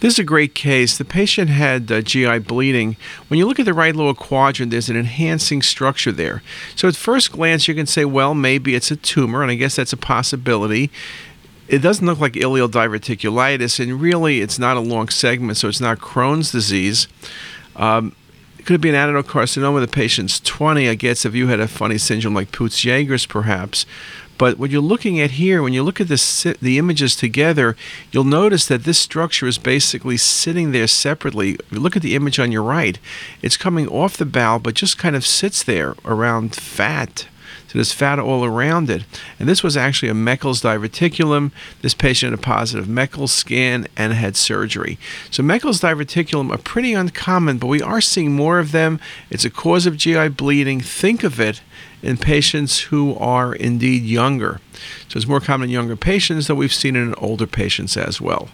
This is a great case. The patient had uh, GI bleeding. When you look at the right lower quadrant, there's an enhancing structure there. So at first glance, you can say, well, maybe it's a tumor, and I guess that's a possibility. It doesn't look like ileal diverticulitis, and really, it's not a long segment, so it's not Crohn's disease. Um, it could be an adenocarcinoma. The patient's 20. I guess if you had a funny syndrome like Peutz-Jeghers, perhaps. But what you're looking at here, when you look at this, the images together, you'll notice that this structure is basically sitting there separately. Look at the image on your right, it's coming off the bowel, but just kind of sits there around fat. So there's fat all around it. And this was actually a Meckel's diverticulum. This patient had a positive Meckel's scan and had surgery. So Meckel's diverticulum are pretty uncommon, but we are seeing more of them. It's a cause of GI bleeding. Think of it in patients who are indeed younger. So it's more common in younger patients, though we've seen it in older patients as well.